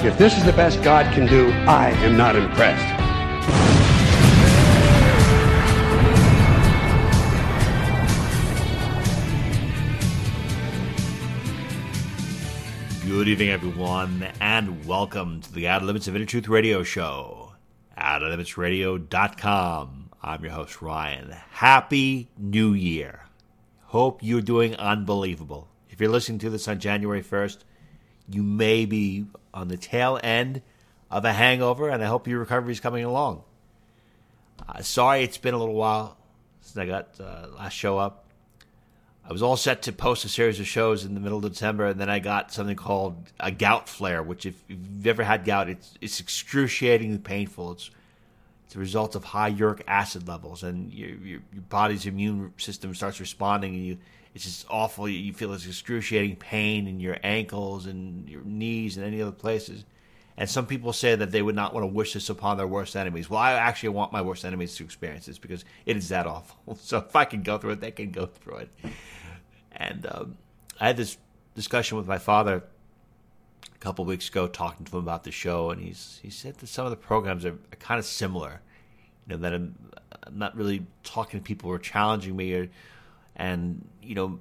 If this is the best God can do, I am not impressed. Good evening, everyone, and welcome to the Outer Limits of Inner Truth Radio Show. OuterLimitsRadio.com. I'm your host, Ryan. Happy New Year. Hope you're doing unbelievable. If you're listening to this on January 1st, you may be on the tail end of a hangover, and I hope your recovery is coming along. Uh, sorry it's been a little while since I got uh, last show up. I was all set to post a series of shows in the middle of December, and then I got something called a gout flare, which, if, you've ever had gout, it's, it's excruciatingly painful. It's it's a result of high uric acid levels, and your, your, your body's immune system starts responding, and you it's just awful. You feel this excruciating pain in your ankles and your knees and any other places. And some people say that they would not want to wish this upon their worst enemies. Well, I actually want my worst enemies to experience this because it is that awful. So if I can go through it, they can go through it. And um, I had this discussion with my father a couple weeks ago, talking to him about the show, and he's he said that some of the programs are, are kind of similar. You know that I'm, I'm, not really talking to people who are challenging me, or, and you know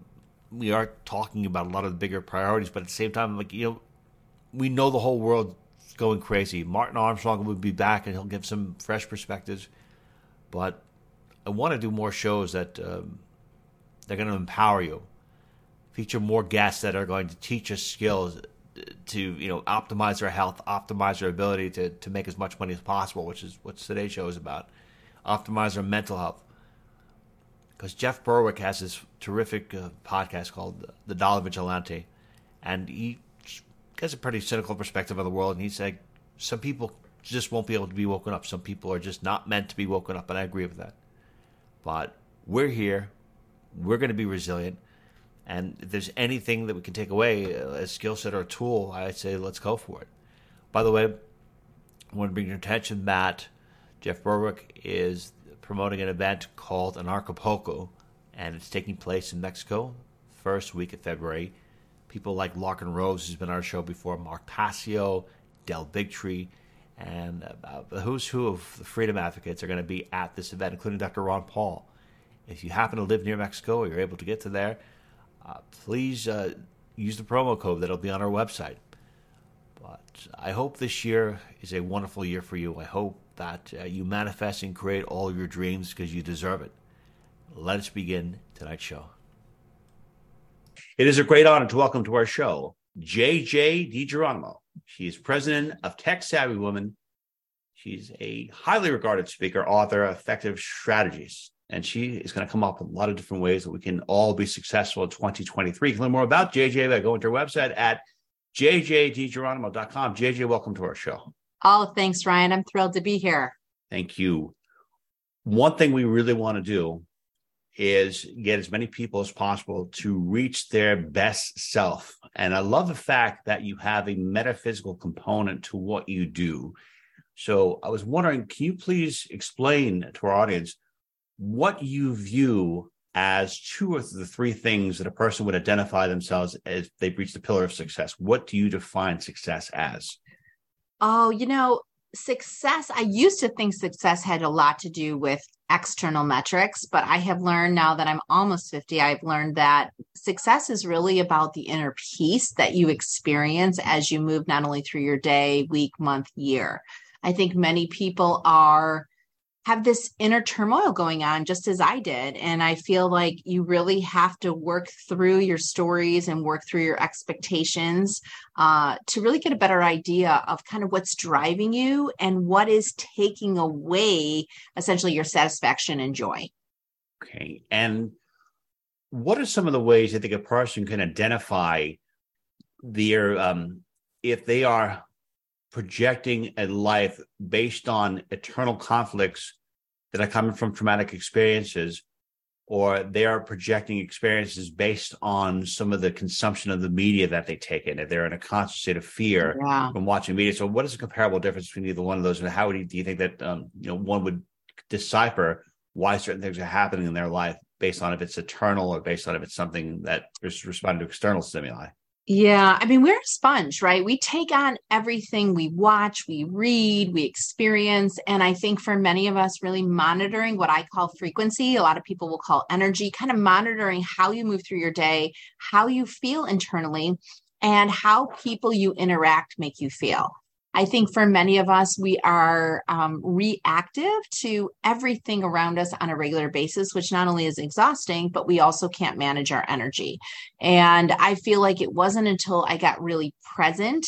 we are talking about a lot of the bigger priorities, but at the same time, like you know, we know the whole world's going crazy. Martin Armstrong will be back, and he'll give some fresh perspectives. But I want to do more shows that um, they're going to empower you feature more guests that are going to teach us skills to you know optimize our health, optimize our ability to to make as much money as possible, which is what today's show is about. Optimize our mental health. Because Jeff Berwick has this terrific uh, podcast called The Dollar Vigilante, and he has a pretty cynical perspective of the world. And he's like, some people just won't be able to be woken up. Some people are just not meant to be woken up, and I agree with that. But we're here. We're going to be resilient and if there's anything that we can take away, uh, a skill set or a tool, I would say let's go for it. By the way, I want to bring your attention that Jeff Berwick is promoting an event called an Anarchapulco, and it's taking place in Mexico, first week of February. People like Larken Rose, who's been on our show before, Mark Passio, Del Bigtree, and uh, the who's who of the freedom advocates are going to be at this event, including Dr. Ron Paul. If you happen to live near Mexico or you're able to get to there, uh, please uh, use the promo code that'll be on our website. But I hope this year is a wonderful year for you. I hope that uh, you manifest and create all your dreams because you deserve it. Let us begin tonight's show. It is a great honor to welcome to our show JJ DiGeronimo. She is president of Tech Savvy Women. She's a highly regarded speaker, author, effective strategist and she is going to come up with a lot of different ways that we can all be successful in 2023. You can learn more about JJ by going to her website at jjdigeronimo.com. JJ, welcome to our show. Oh, thanks, Ryan. I'm thrilled to be here. Thank you. One thing we really want to do is get as many people as possible to reach their best self. And I love the fact that you have a metaphysical component to what you do. So I was wondering, can you please explain to our audience what you view as two of the three things that a person would identify themselves as they've reached the pillar of success. What do you define success as? Oh, you know, success, I used to think success had a lot to do with external metrics, but I have learned now that I'm almost 50, I've learned that success is really about the inner peace that you experience as you move not only through your day, week, month, year. I think many people are have this inner turmoil going on just as I did. And I feel like you really have to work through your stories and work through your expectations uh, to really get a better idea of kind of what's driving you and what is taking away essentially your satisfaction and joy. Okay. And what are some of the ways you think a person can identify their, um, if they are projecting a life based on eternal conflicts that are coming from traumatic experiences or they are projecting experiences based on some of the consumption of the media that they take in. If they're in a constant state of fear Yeah. from watching media, so what is the comparable difference between either one of those, and how would you, do you think that um, you know one would decipher why certain things are happening in their life based on if it's eternal or based on if it's something that is responding to external stimuli? Yeah, I mean, we're a sponge, right? We take on everything we watch, we read, we experience. And I think for many of us, really monitoring what I call frequency, a lot of people will call energy, kind of monitoring how you move through your day, how you feel internally, and how people you interact make you feel. I think for many of us, we are um, reactive to everything around us on a regular basis, which not only is exhausting, but we also can't manage our energy. And I feel like it wasn't until I got really present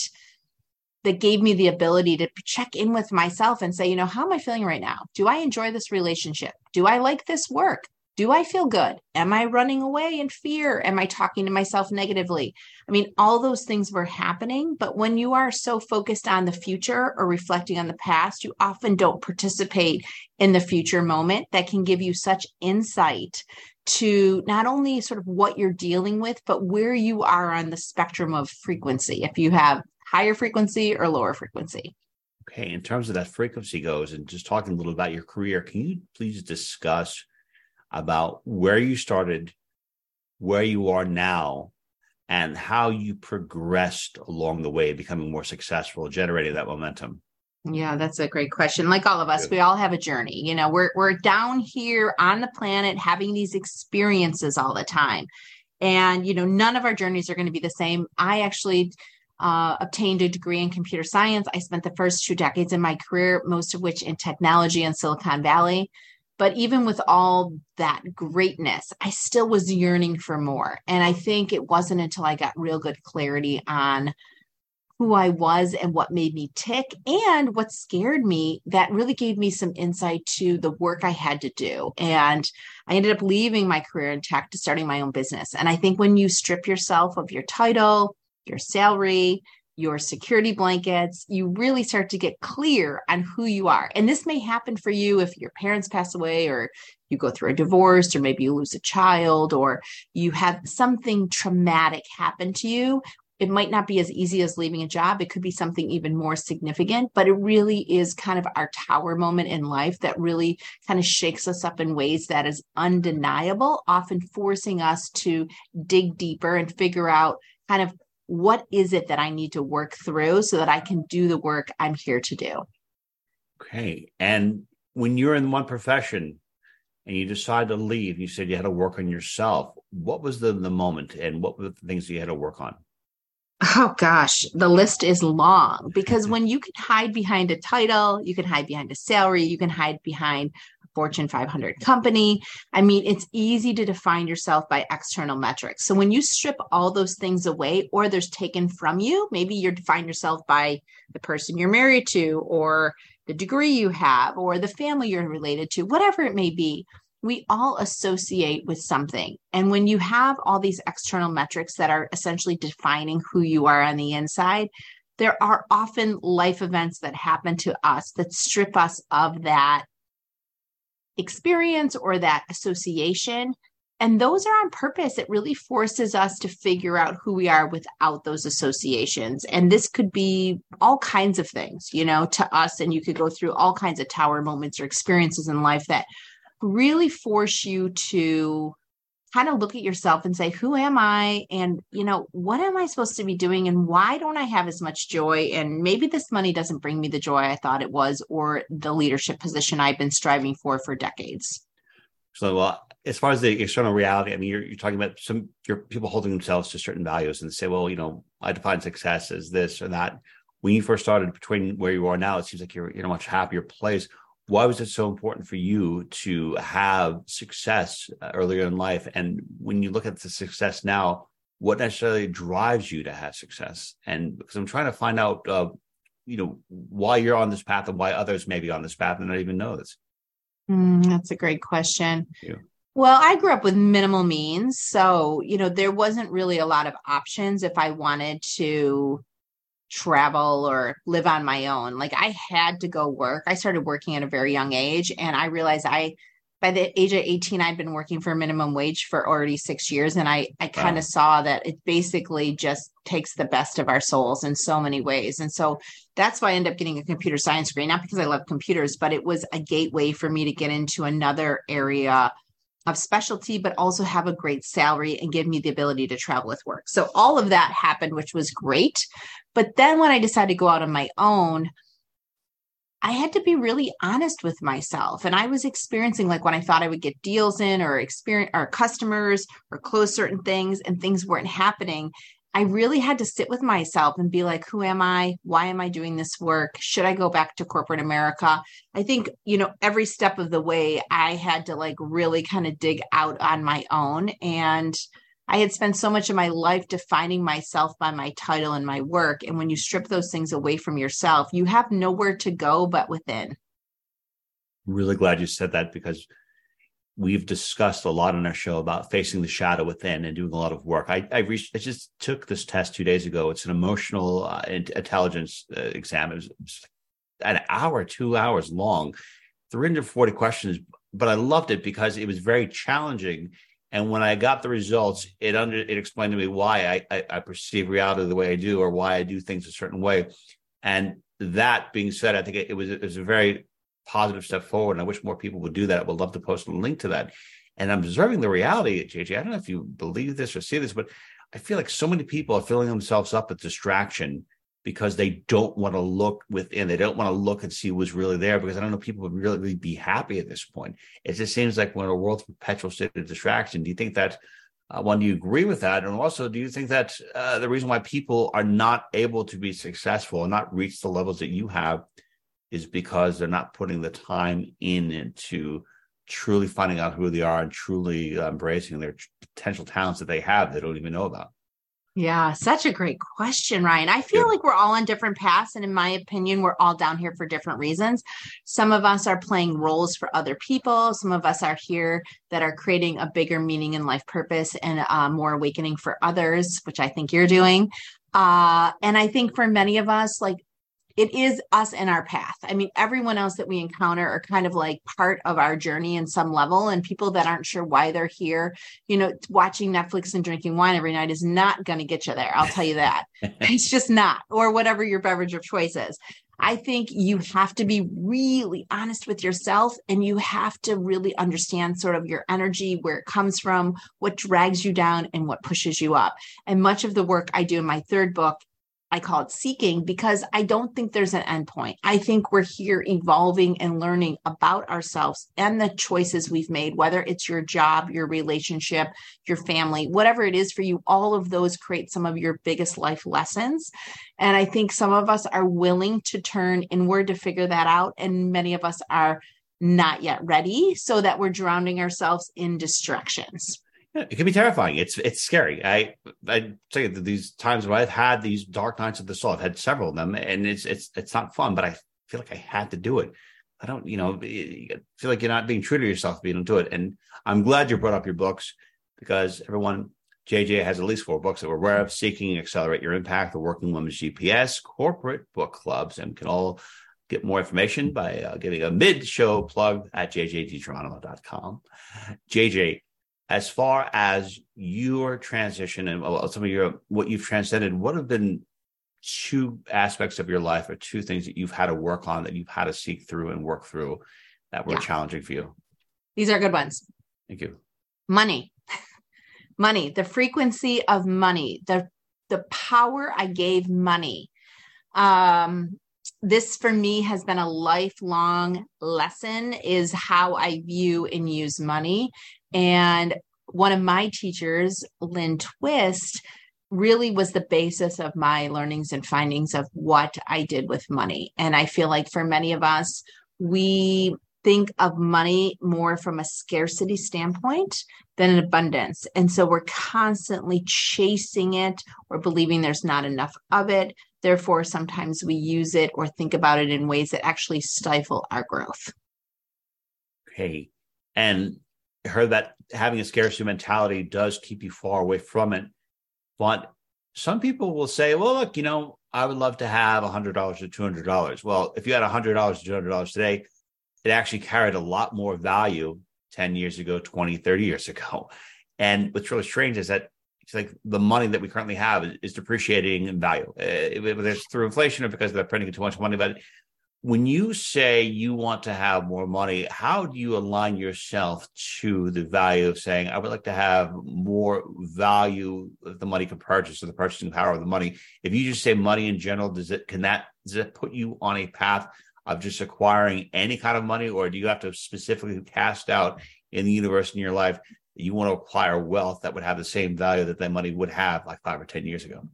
that gave me the ability to check in with myself and say, you know, how am I feeling right now? Do I enjoy this relationship? Do I like this work? Do I feel good? Am I running away in fear? Am I talking to myself negatively? I mean, all those things were happening. But when you are so focused on the future or reflecting on the past, you often don't participate in the future moment that can give you such insight to not only sort of what you're dealing with, but where you are on the spectrum of frequency, if you have higher frequency or lower frequency. Okay, in terms of that frequency goes, and just talking a little about your career, can you please discuss about where you started, where you are now, and how you progressed along the way, becoming more successful, generating that momentum? Yeah, that's a great question. Like all of us, we all have a journey. You know, we're we're down here on the planet having these experiences all the time. And you know, none of our journeys are going to be the same. I actually uh, obtained a degree in computer science. I spent the first two decades in my career, most of which in technology in Silicon Valley. But even with all that greatness, I still was yearning for more. And I think it wasn't until I got real good clarity on who I was and what made me tick and what scared me that really gave me some insight to the work I had to do. And I ended up leaving my career in tech to starting my own business. And I think when you strip yourself of your title, your salary, your security blankets, you really start to get clear on who you are. And this may happen for you if your parents pass away or you go through a divorce or maybe you lose a child or you have something traumatic happen to you. It might not be as easy as leaving a job. It could be something even more significant, but it really is kind of our tower moment in life that really kind of shakes us up in ways that is undeniable, often forcing us to dig deeper and figure out kind of what is it that I need to work through so that I can do the work I'm here to do. Okay. And when you're in one profession and you decide to leave, you said you had to work on yourself. What was the, the moment and what were the things you had to work on? Oh gosh, the list is long because when you can hide behind a title, you can hide behind a salary, you can hide behind Fortune 500 company. I mean, it's easy to define yourself by external metrics. So when you strip all those things away or there's taken from you, maybe you're defined yourself by the person you're married to or the degree you have or the family you're related to, whatever it may be we all associate with something. And when you have all these external metrics that are essentially defining who you are on the inside, there are often life events that happen to us that strip us of that experience or that association. And those are on purpose. It really forces us to figure out who we are without those associations. And this could be all kinds of things, you know, to us. And you could go through all kinds of tower moments or experiences in life that really force you to kind of look at yourself and say who am i? And you know what am i supposed to be doing? And why don't i have as much joy? And maybe this money doesn't bring me the joy i thought it was or the leadership position i've been striving for for decades. So uh, as far as the external reality i mean you're, you're talking about some your people holding themselves to certain values and say well you know i define success as this or that. When you first started between where you are now it seems like you're in a much happier place why was it so important for you to have success uh, earlier in life? And when you look at the success now what necessarily drives you to have success? And because i'm trying to find out uh, you know why you're on this path and why others may be on this path and not even know this. Mm, that's a great question. Yeah. well i grew up with minimal means so you know there wasn't really a lot of options if i wanted to travel or live on my own. Like I had to go work. I started working at a very young age and I realized I by the age of 18 I'd been working for minimum wage for already 6 years and I I kind of wow. saw that it basically just takes the best of our souls in so many ways. And so that's why I ended up getting a computer science degree not because I love computers, but it was a gateway for me to get into another area of specialty, but also have a great salary and give me the ability to travel with work. So all of that happened, which was great. But then when I decided to go out on my own, I had to be really honest with myself. And I was experiencing like when I thought I would get deals in or experience or customers or close certain things and things weren't happening. I really had to sit with myself and be like, who am I? Why am I doing this work? Should I go back to corporate America? I think, you know, every step of the way, I had to like really kind of dig out on my own. And I had spent so much of my life defining myself by my title and my work. And when you strip those things away from yourself, you have nowhere to go but within. Really glad you said that because we've discussed a lot on our show about facing the shadow within and doing a lot of work. I I, reached, I just took this test two days ago. It's an emotional uh, intelligence uh, exam. It was, it was an hour, two hours long, 340 questions. But I loved it because it was very challenging. And when I got the results, it under it explained to me why I, I, I perceive reality the way I do, or why I do things a certain way. And that being said, I think it, it was it was a very positive step forward. And I wish more people would do that. I would love to post a link to that. And I'm observing the reality, JJ. I don't know if you believe this or see this, but I feel like so many people are filling themselves up with distraction because they don't want to look within. They don't want to look and see what's really there because I don't know people would really, be happy at this point. It just seems like we're in a world's perpetual state of distraction. Do you think that? Uh, one, do you agree with that? And also, do you think that uh, the reason why people are not able to be successful and not reach the levels that you have is because they're not putting the time in into truly finding out who they are and truly uh, embracing their potential talents that they have they don't even know about. Yeah, such a great question, Ryan. I feel yeah. like we're all on different paths. And in my opinion, we're all down here for different reasons. Some of us are playing roles for other people. Some of us are here that are creating a bigger meaning in life purpose and uh, more awakening for others, which I think you're doing. Uh, and I think for many of us, like it is us and our path. I mean, everyone else that we encounter are kind of like part of our journey in some level. And people that aren't sure why they're here, you know, watching Netflix and drinking wine every night is not going to get you there. I'll tell you that. it's just not, or whatever your beverage of choice is. I think you have to be really honest with yourself and you have to really understand sort of your energy, where it comes from, what drags you down, and what pushes you up. And much of the work I do in my third book I call it seeking because I don't think there's an endpoint. I think we're here evolving and learning about ourselves and the choices we've made, whether it's your job, your relationship, your family, whatever it is for you, all of those create some of your biggest life lessons. And I think some of us are willing to turn inward to figure that out. And many of us are not yet ready so that we're drowning ourselves in distractions. It can be terrifying. It's it's scary. I I say that these times where I've had these dark nights of the soul, I've had several of them, and it's it's it's not fun. But I feel like I had to do it. I don't, you know, feel like you're not being true to yourself being into it. And I'm glad you brought up your books because everyone, JJ has at least four books that we're aware of: Seeking, Accelerate Your Impact, The Working Woman's GPS, Corporate Book Clubs, and can all get more information by uh, giving a mid-show plug at jjdigeronimo.com. JJ, as far as your transition and some of your what you've transcended, what have been two aspects of your life or two things that you've had to work on that you've had to seek through and work through that were yeah. challenging for you? These are good ones. Thank you. Money. money, the frequency of money, the the power I gave money. Um this for me has been a lifelong lesson is how I view and use money and one of my teachers, Lynn Twist, really was the basis of my learnings and findings of what I did with money. And I feel like for many of us, we think of money more from a scarcity standpoint than an abundance. And so we're constantly chasing it or believing there's not enough of it. Therefore, sometimes we use it or think about it in ways that actually stifle our growth. Okay. And heard that having a scarcity mentality does keep you far away from it. But some people will say, well, look, you know, I would love to have $100 or $200. Well, if you had $100 or $200 today, it actually carried a lot more value 10 years ago, 20, 30 years ago. And what's really strange is that it's like the money that we currently have is, depreciating in value, uh, whether it's through inflation or because they're printing too much money. But when you say you want to have more money, how do you align yourself to the value of saying, I would like to have more value that the money can purchase or the purchasing power of the money? If you just say money in general, does it can that does it put you on a path of just acquiring any kind of money, or do you have to specifically cast out in the universe in your life that you want to acquire wealth that would have the same value that that money would have like five or ten years ago?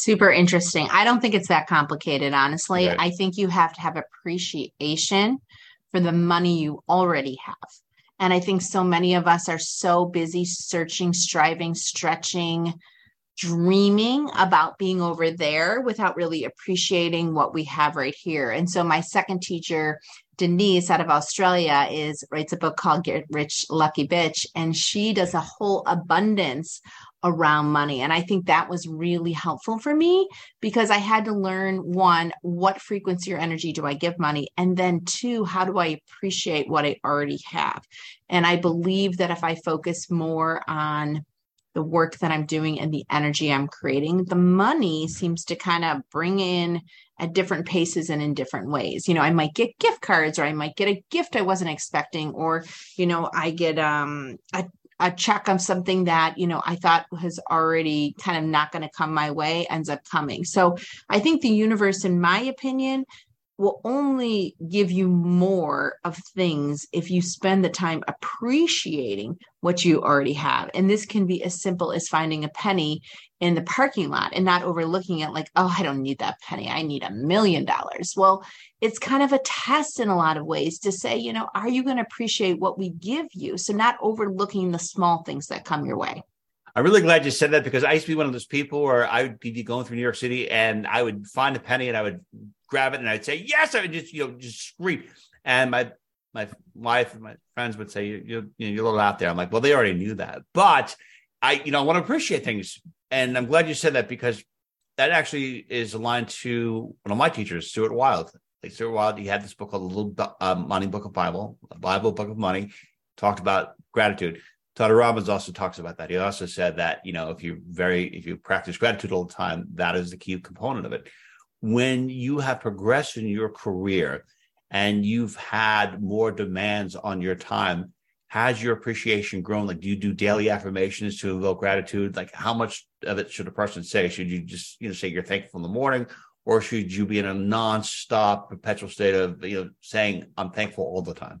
Super interesting. I don't think it's that complicated, honestly. I think you have to have appreciation for the money you already have. And I think so many of us are so busy searching, striving, stretching, dreaming about being over there without really appreciating what we have right here. And so my second teacher, Denise out of Australia is writes a book called Get Rich Lucky Bitch and she does a whole abundance around money. And I think that was really helpful for me because I had to learn one, what frequency or energy do I give money? And then two, how do I appreciate what I already have? And I believe that if I focus more on the work that I'm doing and the energy I'm creating, the money seems to kind of bring in at different paces and in different ways. You know, I might get gift cards or I might get a gift I wasn't expecting, or, you know, I get um, a a check on something that you know i thought was already kind of not going to come my way ends up coming. So i think the universe in my opinion will only give you more of things if you spend the time appreciating what you already have. And this can be as simple as finding a penny in the parking lot and not overlooking it like, oh, I don't need that penny. I need a million dollars. Well, it's kind of a test in a lot of ways to say, you know, are you going to appreciate what we give you? So, not overlooking the small things that come your way. I'm really glad you said that because I used to be one of those people where I would be going through New York City and I would find a penny and I would grab it and I'd say yes. I would just you know just scream, and my my wife and my friends would say you you you know, you're a little out there. I'm like, well, they already knew that, but I you know I want to appreciate things, and I'm glad you said that because that actually is aligned to one of my teachers, Stuart Wilde. Like Stuart Wilde, he had this book called the Little uh, Money Book of Bible, a Bible Book of Money, talked about gratitude. Todd Robbins also talks about that. He also said that you know if you very if you practice gratitude all the time, that is the key component of it when you have progressed in your career and you've had more demands on your time, has your appreciation grown? Like, do you do daily affirmations to invoke gratitude? Like, how much of it should a person say? Should you just, you know, say you're thankful in the morning, or should you be in a nonstop, perpetual state of, you know, saying I'm thankful all the time?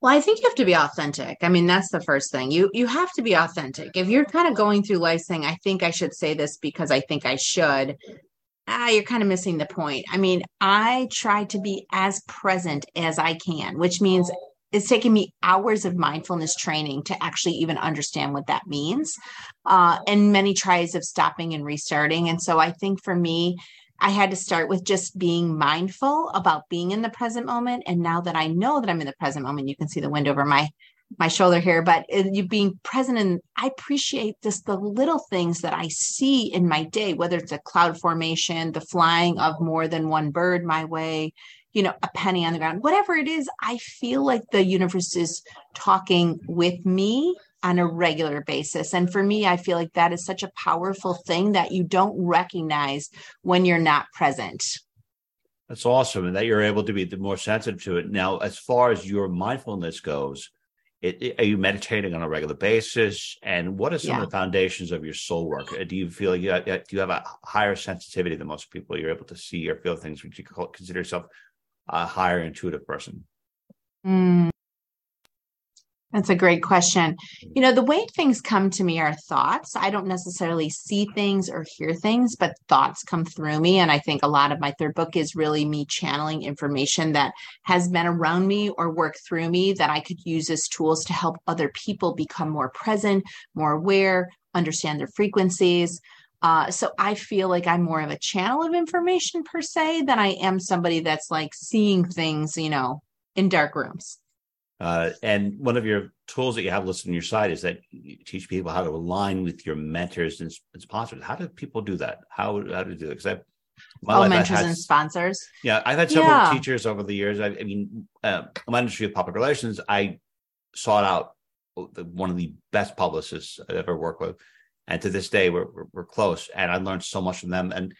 Well, I think you have to be authentic. I mean, that's the first thing. You you have to be authentic. If you're kind of going through life saying, "I think I should say this because I think I should," ah, you're kind of missing the point. I mean, I try to be as present as I can, which means it's taken me hours of mindfulness training to actually even understand what that means, uh, and many tries of stopping and restarting. And so, I think for me, I had to start with just being mindful about being in the present moment. And now that I know that I'm in the present moment, you can see the wind over my my shoulder here, but you being present and I appreciate just the little things that I see in my day, whether it's a cloud formation, the flying of more than one bird my way, you know, a penny on the ground, whatever it is, I feel like the universe is talking with me on a regular basis. And for me, I feel like that is such a powerful thing that you don't recognize when you're not present. That's awesome. And that you're able to be more sensitive to it. Now, as far as your mindfulness goes, it, it, are you meditating on a regular basis? And what are some yeah. of the foundations of your soul work? Uh, do you feel like you have, do you have a higher sensitivity than most people? You're able to see or feel things. Would you consider yourself a higher intuitive person? Mm. That's a great question. You know, the way things come to me are thoughts. I don't necessarily see things or hear things, but thoughts come through me. And I think a lot of my third book is really me channeling information that has been around me or worked through me that I could use as tools to help other people become more present, more aware, understand their frequencies. Uh, so I feel like I'm more of a channel of information per se than I am somebody that's like seeing things, you know, in dark rooms. Uh, and one of your tools that you have listed on your site is that you teach people how to align with your mentors and, sponsors. How do people do that? How how do you do it? Because I my oh, mentors had, and sponsors. Yeah, I've had several yeah. teachers over the years. I, I mean, uh, my industry of public relations, I sought out one of the best publicists I've ever worked with, and to this day, we're, we're, we're close. And I learned so much from them. And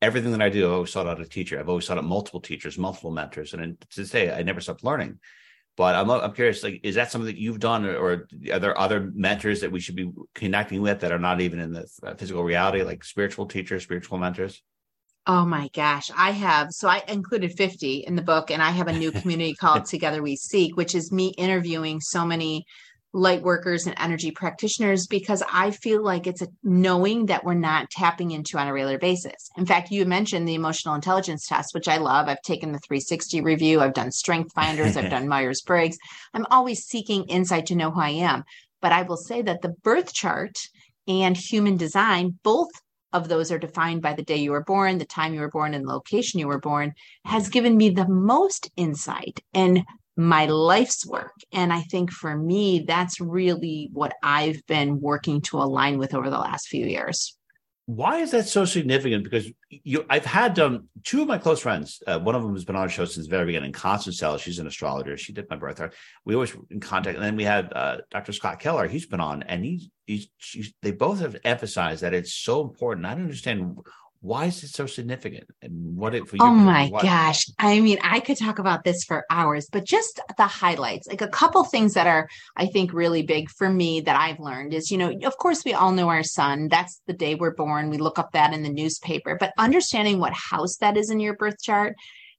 everything that I do, I've always sought out a teacher. I've always sought out multiple teachers, multiple mentors, and to this day, I never stopped learning. But I'm I'm curious, like, is that something that you've done, or are there other mentors that we should be connecting with that are not even in the uh, physical reality, like spiritual teachers, spiritual mentors? Oh my gosh, I have. So I included 50 in the book, and I have a new community called Together We Seek, which is me interviewing so many light workers and energy practitioners because I feel like it's a knowing that we're not tapping into on a regular basis. In fact, you mentioned the emotional intelligence test, which I love. I've taken the 360 review, I've done strength finders, I've done Myers Briggs. I'm always seeking insight to know who I am. But I will say that the birth chart and human design both of those are defined by the day you were born, the time you were born, and the location you were born, has given me the most insight and my life's work. And I think for me, that's really what I've been working to align with over the last few years. Why is that so significant? Because you, I've had um, two of my close friends. Uh, one of them has been on our show since the very beginning. Constance Sell, she's an astrologer. She did my birth chart. We always in contact. And then we had uh, Dr. Scott Keller. He's been on, and he's, he's, he's they both have emphasized that it's so important. I don't understand why is it so significant? And what it for you oh my what? gosh. I mean i could talk about this for hours but just the highlights like a couple things that are i think really big for me that i've learned is you know of course we all know our sun that's the day we're born. We look up that in the newspaper but understanding what house that is in your birth chart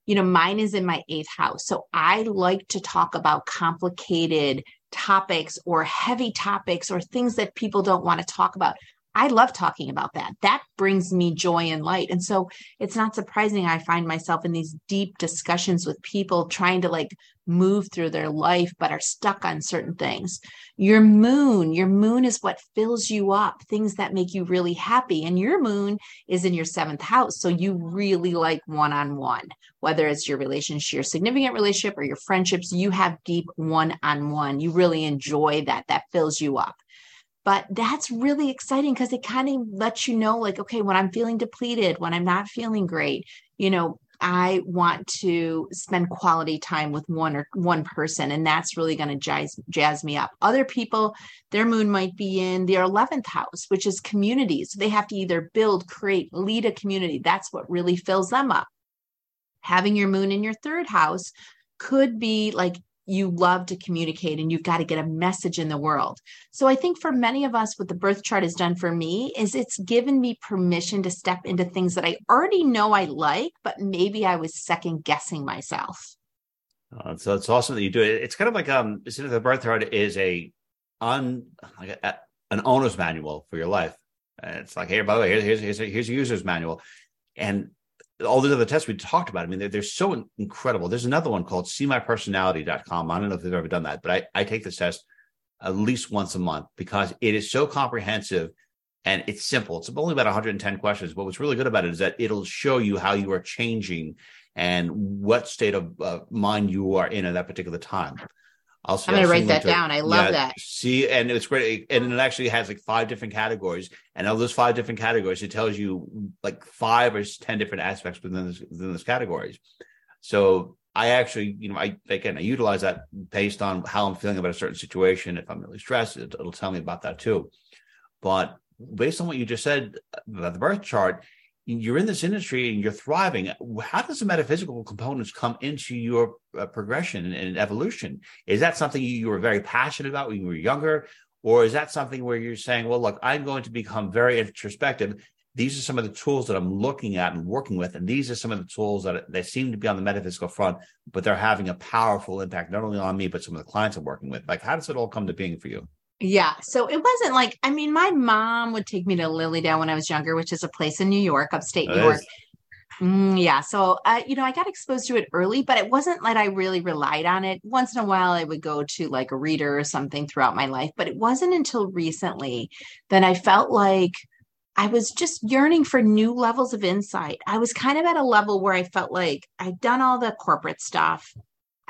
you know mine is in my eighth house. So i like to talk about complicated topics or heavy topics or things that people don't want to talk about I love talking about that. That brings me joy and light. And so it's not surprising I find myself in these deep discussions with people trying to like move through their life, but are stuck on certain things. Your moon, your moon is what fills you up, things that make you really happy. And your moon is in your seventh house. So you really like one on one, whether it's your relationship, your significant relationship, or your friendships, you have deep one on one. You really enjoy that. That fills you up but that's really exciting because it kind of lets you know like okay when i'm feeling depleted when i'm not feeling great you know i want to spend quality time with one or one person and that's really going to jazz, jazz me up. Other people their moon might be in their 11th house which is communities they have to either build create lead a community. That's what really fills them up. Having your moon in your third house could be like you love to communicate and you've got to get a message in the world. So I think for many of us what the birth chart has done for me is it's given me permission to step into things that I already know I like but maybe I was second guessing myself. Uh, so it's awesome that you do it. It's kind of like um the birth chart is a un like an owner's manual for your life. And it's like, hey, by the way, here's here's, here's a user's manual. And all these other tests we talked about. I mean, they're, they're so incredible. There's another one called seemypersonality.com. I don't know if you've ever done that, but I, I take this test at least once a month because it is so comprehensive and it's simple. It's only about 110 questions. But what's really good about it is that it'll show you how you are changing and what state of uh, mind you are in at that particular time. I'll see, I'm going to write that down. I love yeah, that. See, and it's great. And it actually has like five different categories. And of those five different categories, it tells you like five or 10 different aspects within this, within those categories. So I actually, you know, I again, I utilize that based on how I'm feeling about a certain situation. If I'm really stressed, it, it'll tell me about that too. But based on what you just said about the birth chart, you're in this industry and you're thriving. How does the metaphysical components come into your uh, progression and evolution? Is that something you were very passionate about when you were younger? Or is that something where you're saying, well, look, I'm going to become very introspective. These are some of the tools that I'm looking at and working with. And these are some of the tools that they seem to be on the metaphysical front, but they're having a powerful impact, not only on me, but some of the clients I'm working with. Like, how does it all come to being for you? Yeah. So it wasn't like, I mean, my mom would take me to Lily Dale when I was younger, which is a place in New York, upstate New York. Mm, yeah. So, uh, you know, I got exposed to it early, but it wasn't like I really relied on it. Once in a while, I would go to like a reader or something throughout my life, but it wasn't until recently that I felt like I was just yearning for new levels of insight. I was kind of at a level where I felt like I'd done all the corporate stuff.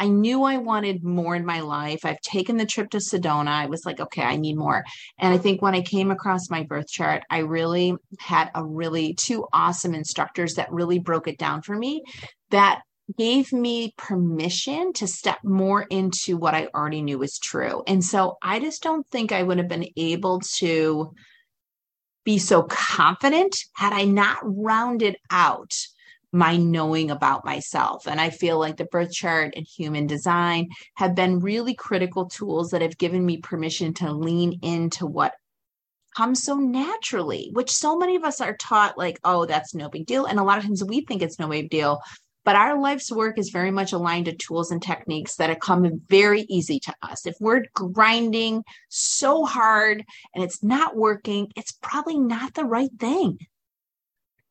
I knew I wanted more in my life. I've taken the trip to Sedona. I was like, okay, I need more. And I think when I came across my birth chart, I really had a really two awesome instructors that really broke it down for me that gave me permission to step more into what I already knew was true. And so I just don't think I would have been able to be so confident had I not rounded out my knowing about myself. And I feel like the birth chart and human design have been really critical tools that have given me permission to lean into what comes so naturally, which so many of us are taught like, oh, that's no big deal. And a lot of times we think it's no big deal. But our life's work is very much aligned to tools and techniques that come very easy to us. If we're grinding so hard and it's not working, it's probably not the right thing.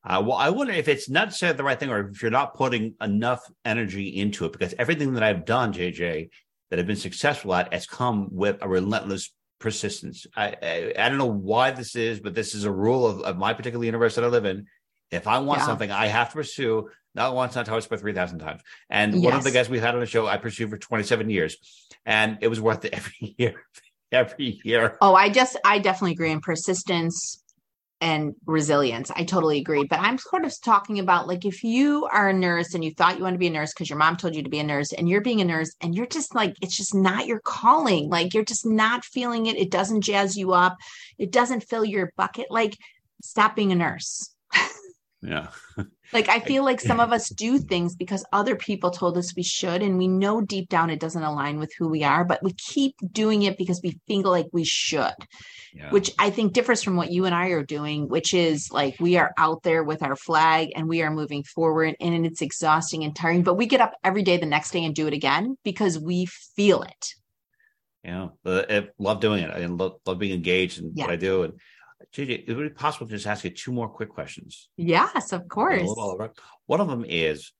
Uh, well, I wonder if it's not necessarily the right thing, or if you're not putting enough energy into it. Because everything that I've done, JJ, that I've been successful at, has come with a relentless persistence. I, I, I don't know why this is, but this is a rule of, of my particular universe that I live in. If I want yeah. something, I have to pursue not once, not twice, but three thousand times. And yes. one of the guys we had on the show, I pursued for twenty seven years, and it was worth it every year. every year. Oh, I just, I definitely agree in persistence and resilience. I totally agree. But I'm sort of talking about like if you are a nurse and you thought you want to be a nurse because your mom told you to be a nurse and you're being a nurse and you're just like, it's just not your calling. Like you're just not feeling it. It doesn't jazz you up. It doesn't fill your bucket. Like stop being a nurse. Yeah. like I feel like some of us do things because other people told us we should, and we know deep down it doesn't align with who we are, but we keep doing it because we feel like we should, yeah. which I think differs from what you and I are doing, which is like we are out there with our flag and we are moving forward, and it's exhausting and tiring, but we get up every day the next day and do it again because we feel it. Yeah, I love doing it. I love, love being engaged in yeah. what I do, and JJ, is it possible to just ask you two more quick questions? Yes, of course. One of them is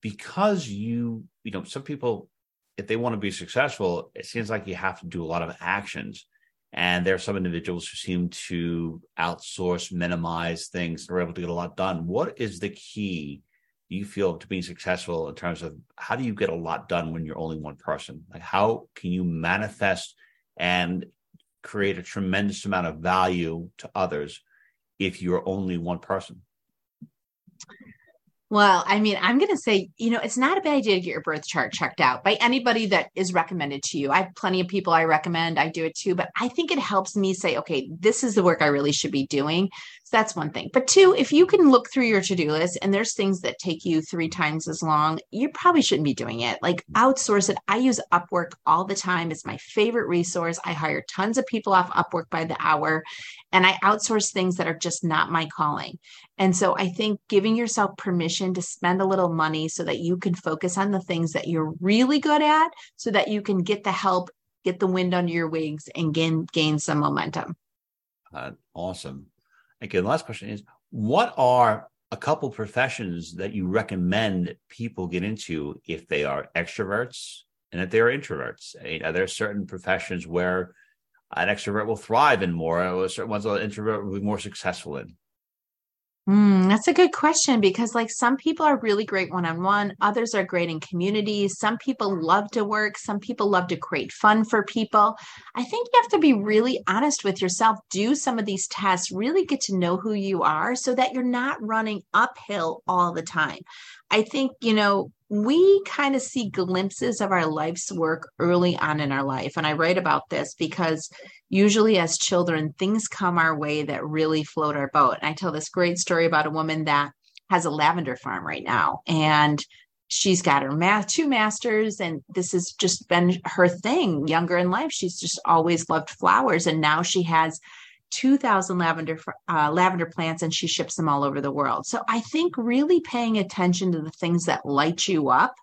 because you, you know, some people, if they want to be successful, it seems like you have to do a lot of actions. And there are some individuals who seem to outsource, minimize things, and are able to get a lot done. What is the key you feel to being successful in terms of how do you get a lot done when you're only one person? Like how can you manifest and create a tremendous amount of value to others if you're only one person. Well, I mean, I'm going to say, you know, it's not a bad idea to get your birth chart checked out by anybody that is recommended to you. I have plenty of people I recommend. I do it too, but I think it helps me say, okay, this is the work I really should be doing. So that's one thing. But two, if you can look through your to do list and there's things that take you three times as long, you probably shouldn't be doing it. Like outsource it. I use Upwork all the time. It's my favorite resource. I hire tons of people off Upwork by the hour and I outsource things that are just not my calling. And so I think giving yourself permission to spend a little money so that you can focus on the things that you're really good at so that you can get the help, get the wind under your wings and gain gain some momentum. Uh, awesome. Okay, the last question is what are a couple professions that you recommend people get into if they are extroverts and if they are introverts? I mean, are there certain professions where an extrovert will thrive in more, or certain ones an introvert will be more successful in? Mm, that's a good question because, like, some people are really great one on one, others are great in communities. Some people love to work, some people love to create fun for people. I think you have to be really honest with yourself, do some of these tests, really get to know who you are so that you're not running uphill all the time. I think, you know, we kind of see glimpses of our life's work early on in our life. And I write about this because usually as children, things come our way that really float our boat. And I tell this great story about a woman that has a lavender farm right now. And she's got her math two masters and this has just been her thing younger in life she's just always loved flowers and now she has 2000 lavender uh, lavender plants and she ships them all over the world. So I think really paying attention to the things that light you up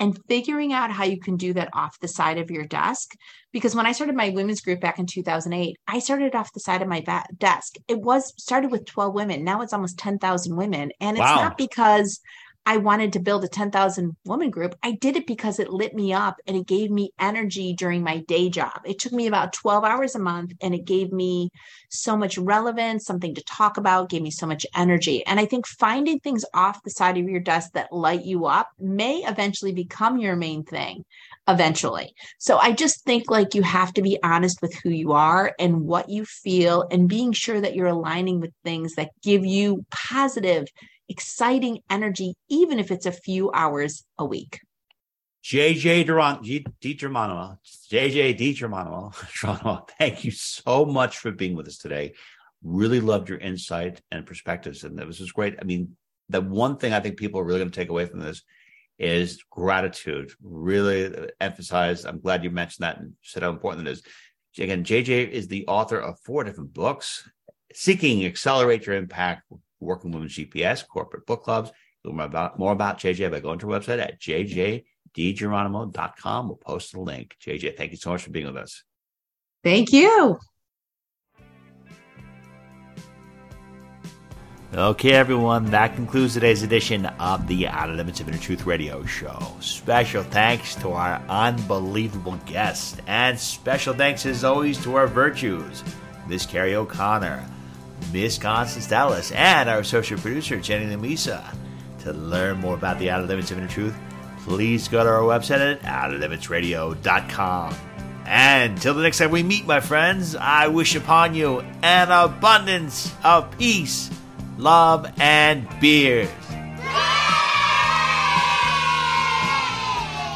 and figuring out how you can do that off the side of your desk because when I started my women's group back in 2008, I started off the side of my ba- desk. It was started with 12 women. Now it's almost 10,000 women and it's wow. not because I wanted to build a 10,000 woman group. I did it because it lit me up and it gave me energy during my day job. It took me about 12 hours a month and it gave me so much relevance, something to talk about, gave me so much energy. And I think finding things off the side of your desk that light you up may eventually become your main thing eventually. So I just think like you have to be honest with who you are and what you feel and being sure that you're aligning with things that give you positive exciting energy, even if it's a few hours a week. JJ Duran, G, DiGermano, JJ DiGermano, thank you so much for being with us today. Really loved your insight and perspectives, and this was great. I mean, the one thing I think people are really going to take away from this is gratitude. Really emphasize. I'm glad you mentioned that and said how important it is. Again, JJ is the author of four different books, Seeking Accelerate Your Impact Working Women's GPS, corporate book clubs. You'll Learn more about, more about JJ by going to our website at jjdigeronimo.com. We'll post the link. JJ, thank you so much for being with us. Thank you. Okay, everyone, that concludes today's edition of the Outer Limits of Inner Truth Radio Show. Special thanks to our unbelievable guests, and special thanks as always to our virtues, Miss Carrie O'Connor, Miss Constance Dallas, and our associate producer, Jenny Lamisa. To learn more about the Outer Limits of Inner Truth, please go to our website at outerlimitsradio.com. And till the next time we meet, my friends, I wish upon you an abundance of peace, love, and beers.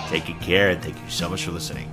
Take good care and thank you so much for listening.